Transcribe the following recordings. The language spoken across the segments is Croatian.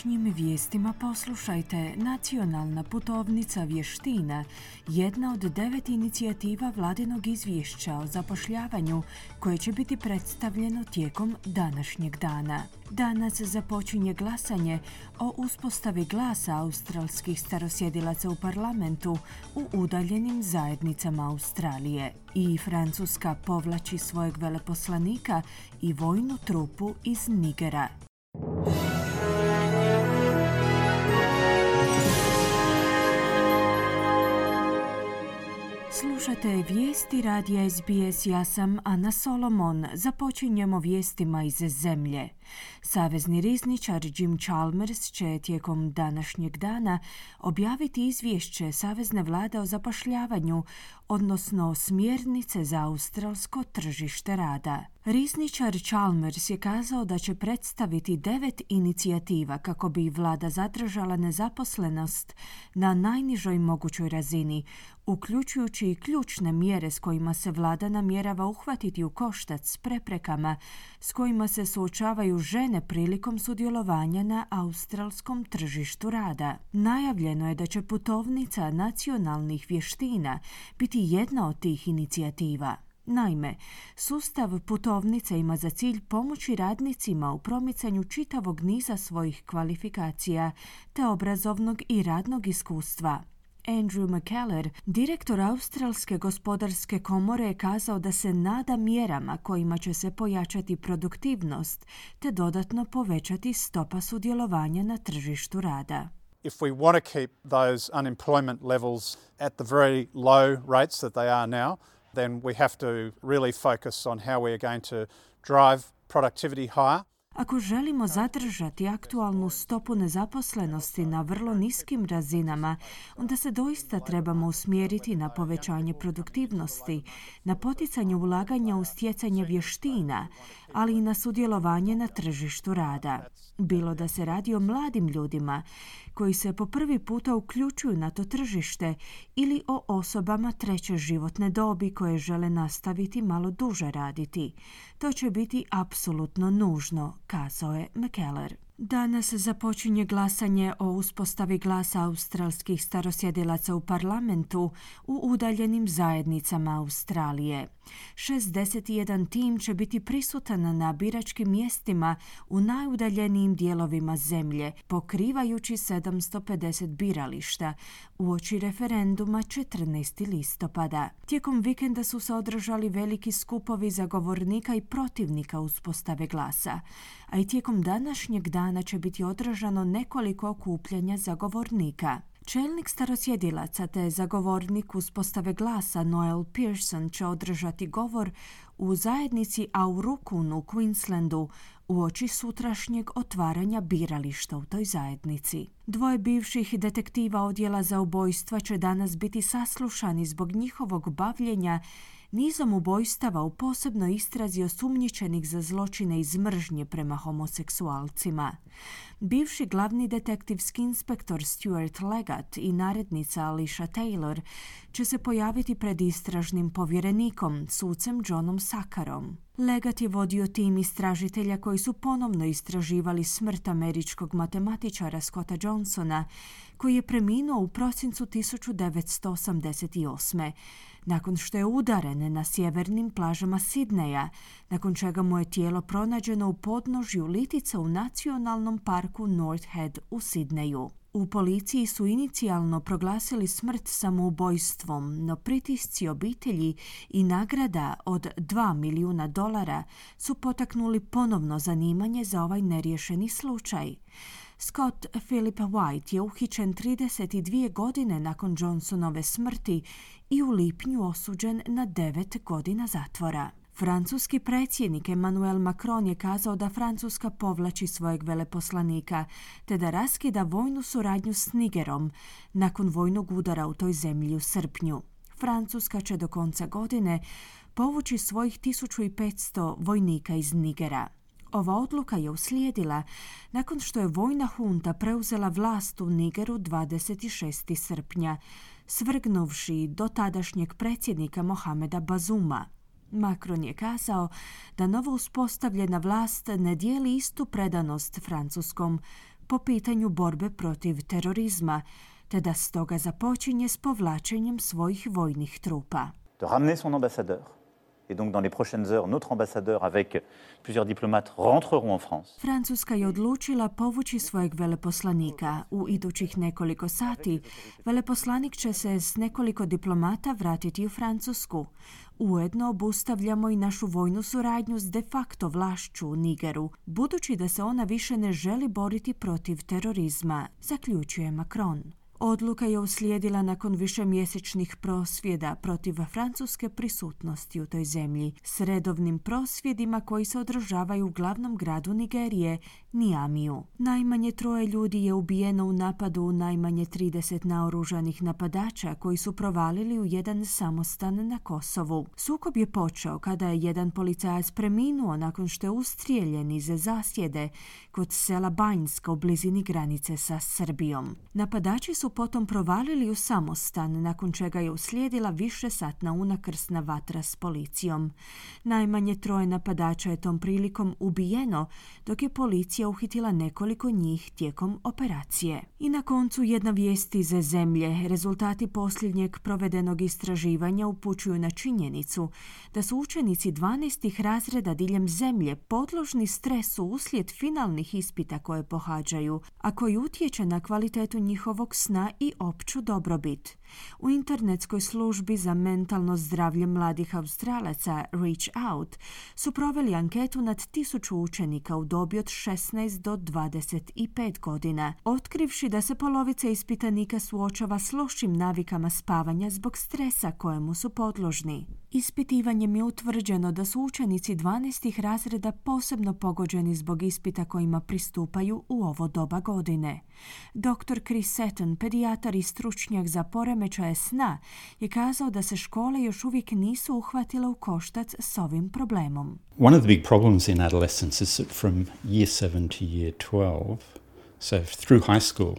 Današnjim vijestima poslušajte Nacionalna putovnica vještina, jedna od devet inicijativa vladinog izvješća o zapošljavanju koje će biti predstavljeno tijekom današnjeg dana. Danas započinje glasanje o uspostavi glasa australskih starosjedilaca u parlamentu u udaljenim zajednicama Australije. I Francuska povlači svojeg veleposlanika i vojnu trupu iz Nigera. Slušate vijesti radija SBS, ja sam Ana Solomon. Započinjemo vijestima iz zemlje. Savezni rizničar Jim Chalmers će tijekom današnjeg dana objaviti izvješće Savezne vlade o zapošljavanju, odnosno smjernice za australsko tržište rada. Rizničar Chalmers je kazao da će predstaviti devet inicijativa kako bi vlada zadržala nezaposlenost na najnižoj mogućoj razini, uključujući i ključne mjere s kojima se vlada namjerava uhvatiti u koštac s preprekama s kojima se suočavaju žene prilikom sudjelovanja na australskom tržištu rada. Najavljeno je da će putovnica nacionalnih vještina biti jedna od tih inicijativa. Naime, sustav putovnice ima za cilj pomoći radnicima u promicanju čitavog niza svojih kvalifikacija te obrazovnog i radnog iskustva. Andrew McKellar, direktor Australske gospodarske komore, je kazao da se nada mjerama kojima će se pojačati produktivnost te dodatno povećati stopa sudjelovanja na tržištu rada. If we want to keep those unemployment levels at the very low rates that they are now, then we have to really focus on how we are going to drive productivity higher. Ako želimo zadržati aktualnu stopu nezaposlenosti na vrlo niskim razinama, onda se doista trebamo usmjeriti na povećanje produktivnosti, na poticanje ulaganja u stjecanje vještina, ali i na sudjelovanje na tržištu rada. Bilo da se radi o mladim ljudima koji se po prvi puta uključuju na to tržište ili o osobama treće životne dobi koje žele nastaviti malo duže raditi. To će biti apsolutno nužno, kazao je McKellar. Danas započinje glasanje o uspostavi glasa australskih starosjedilaca u parlamentu u udaljenim zajednicama Australije. 61 tim će biti prisutan na biračkim mjestima u najudaljenijim dijelovima zemlje, pokrivajući 750 birališta u oči referenduma 14. listopada. Tijekom vikenda su se održali veliki skupovi zagovornika i protivnika uspostave glasa, a i tijekom današnjeg dana će biti održano nekoliko okupljanja zagovornika. Čelnik starosjedilaca te zagovornik uspostave glasa Noel Pearson će održati govor u zajednici Aurukun u Queenslandu u oči sutrašnjeg otvaranja birališta u toj zajednici. Dvoje bivših detektiva odjela za ubojstva će danas biti saslušani zbog njihovog bavljenja nizom ubojstava u posebnoj istrazi osumnjičenih za zločine iz mržnje prema homoseksualcima. Bivši glavni detektivski inspektor Stuart Legat i narednica Alicia Taylor će se pojaviti pred istražnim povjerenikom, sucem Johnom Sakarom. Legat je vodio tim istražitelja koji su ponovno istraživali smrt američkog matematičara Scotta Johnsona, koji je preminuo u prosincu 1988 nakon što je udaren na sjevernim plažama Sidneja, nakon čega mu je tijelo pronađeno u podnožju litica u nacionalnom parku North Head u Sidneju. U policiji su inicijalno proglasili smrt samoubojstvom, no pritisci obitelji i nagrada od 2 milijuna dolara su potaknuli ponovno zanimanje za ovaj neriješeni slučaj. Scott Philip White je uhićen 32 godine nakon Johnsonove smrti i u lipnju osuđen na 9 godina zatvora. Francuski predsjednik Emmanuel Macron je kazao da Francuska povlači svojeg veleposlanika te da raskida vojnu suradnju s Nigerom nakon vojnog udara u toj zemlji u srpnju. Francuska će do konca godine povući svojih 1500 vojnika iz Nigera. Ova odluka je uslijedila nakon što je vojna hunta preuzela vlast u Nigeru 26. srpnja, svrgnuvši do tadašnjeg predsjednika Mohameda Bazuma. Macron je kazao da novo uspostavljena vlast ne dijeli istu predanost Francuskom po pitanju borbe protiv terorizma, te da stoga započinje s povlačenjem svojih vojnih trupa. De ramener son ambassadeur Et donc dans les prochaines heures, notre ambassadeur avec plusieurs diplomates rentreront en France. Francuska je odlučila povući svojeg veleposlanika. U idućih nekoliko sati veleposlanik će se s nekoliko diplomata vratiti u Francusku. Ujedno obustavljamo i našu vojnu suradnju s de facto vlašću u Nigeru, budući da se ona više ne želi boriti protiv terorizma, zaključuje Macron. Odluka je uslijedila nakon višemjesečnih prosvjeda protiv francuske prisutnosti u toj zemlji, s redovnim prosvjedima koji se održavaju u glavnom gradu Nigerije, Nijamiju. Najmanje troje ljudi je ubijeno u napadu u najmanje 30 naoružanih napadača koji su provalili u jedan samostan na Kosovu. Sukob je počeo kada je jedan policajac preminuo nakon što je ustrijeljen iz zasjede kod sela Banjska u blizini granice sa Srbijom. Napadači su potom provalili u samostan, nakon čega je uslijedila više satna unakrsna vatra s policijom. Najmanje troje napadača je tom prilikom ubijeno, dok je policija uhitila nekoliko njih tijekom operacije. I na koncu jedna vijest iz zemlje. Rezultati posljednjeg provedenog istraživanja upućuju na činjenicu da su učenici 12. razreda diljem zemlje podložni stresu uslijed finalnih ispita koje pohađaju, a koji utječe na kvalitetu njihovog sna i opću dobrobit. U internetskoj službi za mentalno zdravlje mladih Australaca Reach Out su proveli anketu nad tisuću učenika u dobi od 16 do 25 godina, otkrivši da se polovica ispitanika suočava s lošim navikama spavanja zbog stresa kojemu su podložni. Ispitivanjem je utvrđeno da su učenici 12. razreda posebno pogođeni zbog ispita kojima pristupaju u ovo doba godine. Dr. Chris Seton, pedijatar i stručnjak za poremećaje sna, je kazao da se škole još uvijek nisu uhvatile u koštac s ovim problemom. One of the big problems in adolescence is that from year 7 to year 12, so through high school,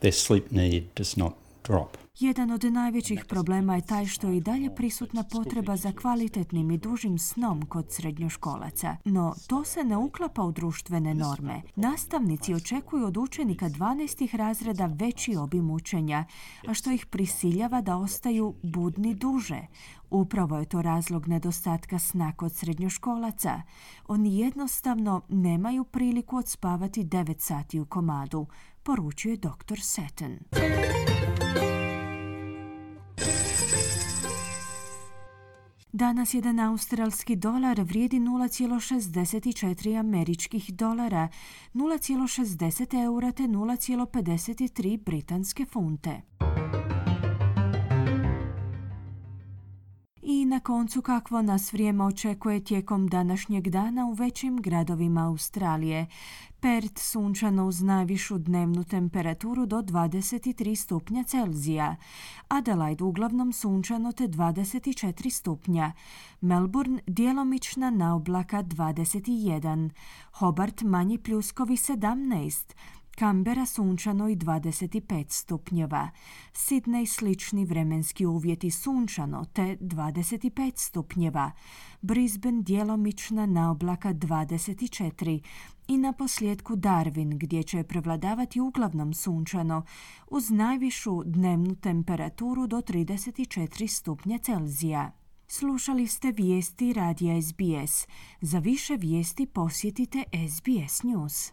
their sleep need does not drop. Jedan od najvećih problema je taj što je i dalje prisutna potreba za kvalitetnim i dužim snom kod srednjoškolaca. No, to se ne uklapa u društvene norme. Nastavnici očekuju od učenika 12. razreda veći obim učenja, a što ih prisiljava da ostaju budni duže. Upravo je to razlog nedostatka sna kod srednjoškolaca. Oni jednostavno nemaju priliku odspavati 9 sati u komadu, poručuje dr. Seton. Danas jedan australski dolar vrijedi 0,64 američkih dolara, 0,60 eura te 0,53 britanske funte. I na koncu kakvo nas vrijeme očekuje tijekom današnjeg dana u većim gradovima Australije. Perth sunčano uz najvišu dnevnu temperaturu do 23 stupnja Celzija. Adelaide uglavnom sunčano te 24 stupnja. Melbourne djelomična na oblaka 21. Hobart manji pljuskovi 17. Kambera sunčano i 25 stupnjeva. Sidney slični vremenski uvjeti sunčano te 25 stupnjeva. Brisbane djelomična na oblaka 24 i na posljedku Darwin gdje će prevladavati uglavnom sunčano uz najvišu dnevnu temperaturu do 34 stupnja Celzija. Slušali ste vijesti radija SBS. Za više vijesti posjetite SBS News.